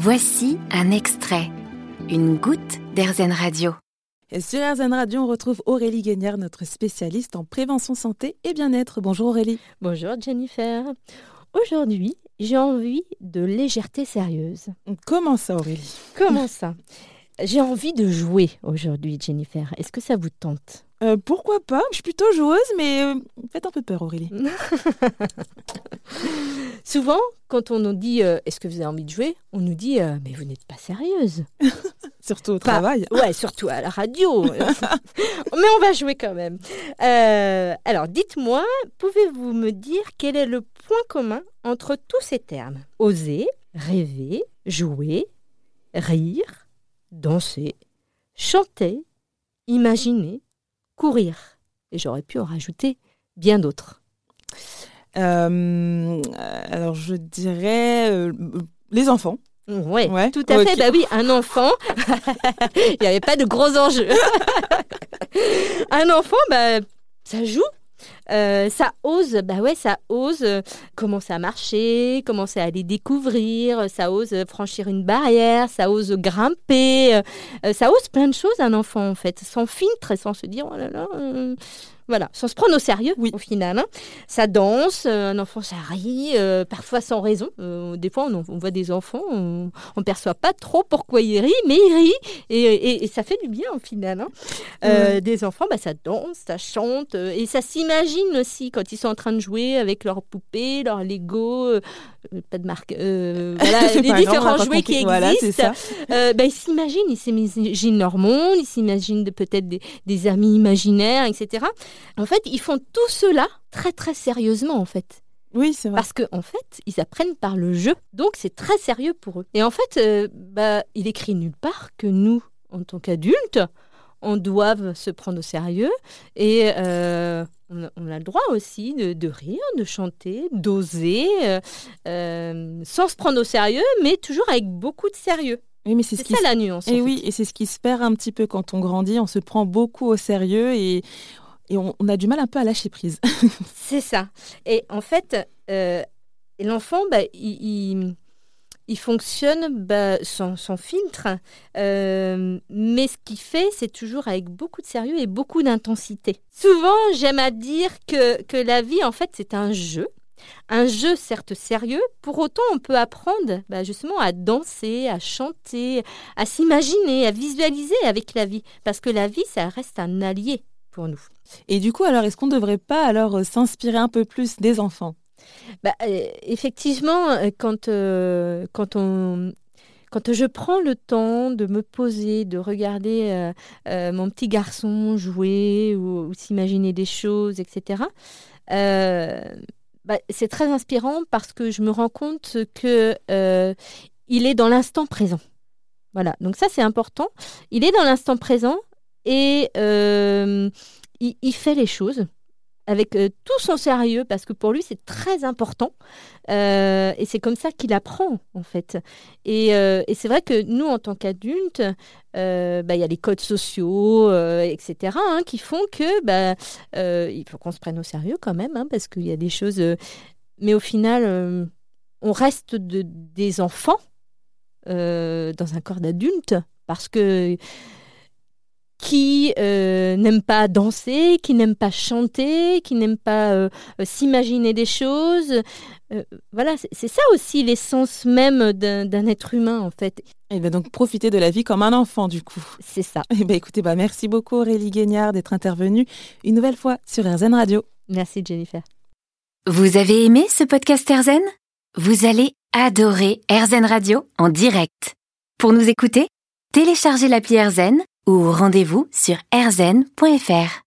Voici un extrait, une goutte d'Airzen Radio. Et sur RZN Radio, on retrouve Aurélie Guignard, notre spécialiste en prévention santé et bien-être. Bonjour Aurélie. Bonjour Jennifer. Aujourd'hui, j'ai envie de légèreté sérieuse. Comment ça Aurélie? Comment ça? J'ai envie de jouer aujourd'hui, Jennifer. Est-ce que ça vous tente? Euh, Pourquoi pas? Je suis plutôt joueuse, mais euh, faites un peu peur Aurélie. Souvent, quand on nous dit euh, Est-ce que vous avez envie de jouer? On nous dit Mais vous n'êtes pas sérieuse. Surtout au Pas- travail. Ouais, surtout à la radio. Mais on va jouer quand même. Alors, dites-moi, pouvez-vous me dire quel est le point commun entre tous ces termes? Oser, rêver, jouer, rire, danser, chanter, imaginer, courir. Et j'aurais pu en rajouter bien d'autres. Euh, alors je dirais euh, les enfants. Ouais, tout à fait. Bah oui, un enfant, il n'y avait pas de gros enjeux. un enfant, bah, ça joue. Euh, ça ose, bah ouais, ça ose euh, commencer à marcher, commencer à aller découvrir, ça ose euh, franchir une barrière, ça ose grimper, euh, euh, ça ose plein de choses un enfant en fait, sans filtre et sans se dire oh là là, euh, voilà, sans se prendre au sérieux Oui. au final. hein. Ça danse, euh, un enfant ça rit, euh, parfois sans raison. Euh, des fois on, on voit des enfants, on ne perçoit pas trop pourquoi ils rient, mais ils rient et, et- et ça fait du bien au final. hein. Euh, Des enfants, bah, ça danse, ça chante euh, et ça s'imagine aussi quand ils sont en train de jouer avec leurs poupées, leurs Lego, euh, euh, pas de marque, euh, voilà, les grave, différents jouets qui Voilà, existent. Euh, bah, ils s'imaginent, ils s'imaginent leur monde, ils s'imaginent de- peut-être des, des amis imaginaires, etc. En fait, ils font tout cela très très sérieusement en fait. Oui, c'est vrai. Parce qu'en en fait, ils apprennent par le jeu. Donc, c'est très sérieux pour eux. Et en fait, euh, bah, il écrit nulle part que nous, en tant qu'adultes, on doive se prendre au sérieux. Et euh, on, a, on a le droit aussi de, de rire, de chanter, d'oser, euh, euh, sans se prendre au sérieux, mais toujours avec beaucoup de sérieux. Oui, mais c'est ce ça se- la nuance. Et fait. oui, et c'est ce qui se perd un petit peu quand on grandit. On se prend beaucoup au sérieux et, et on, on a du mal un peu à lâcher prise. C'est ça. Et en fait, euh, l'enfant, bah, il, il- il fonctionne bah, sans, filtre, Euh, mais ce qu'il fait, c'est toujours avec beaucoup de sérieux et beaucoup d'intensité. Souvent, j'aime à dire que, que la vie, en fait, c'est un jeu. Un jeu certes sérieux, pour autant on peut apprendre bah, justement à danser, à chanter, à s'imaginer, à visualiser avec la vie, parce que la vie, ça reste un allié pour nous. Et du coup, alors, est-ce qu'on ne devrait pas alors euh, s'inspirer un peu plus des enfants? Bah, euh, effectivement, euh, quand, euh, quand, on, quand je prends le temps de me poser, de regarder mon petit garçon jouer ou, s'imaginer des choses, etc., bah, c'est très inspirant parce que je me rends compte que il est dans l'instant présent. Voilà, donc ça c'est important. Il est dans l'instant présent et il fait les choses avec euh, tout son sérieux parce que pour lui c'est très important. Euh, et c'est comme ça qu'il apprend en fait. Et, euh, c'est vrai que nous en tant qu'adultes bah, il y a les codes sociaux etc hein, qui font que bah, il faut qu'on se prenne au sérieux quand même hein, parce qu'il y a des choses mais au final on reste de, des enfants dans un corps d'adulte parce que qui euh, n'aime pas danser, qui n'aime pas chanter, qui n'aime pas euh, euh, s'imaginer des choses. Euh, voilà, c'est ça aussi l'essence même d'un d'un être humain, en fait. Et bien donc profiter de la vie comme un enfant du coup. C'est ça. Eh ben écoutez, bah merci beaucoup Aurélie Guignard d'être intervenue une nouvelle fois sur RZN Radio. Merci, Jennifer. Vous avez aimé ce podcast Airzen Vous allez adorer Airzen Radio en direct. Pour nous écouter, téléchargez l'appli Airzen ou rendez-vous sur airzen.fr.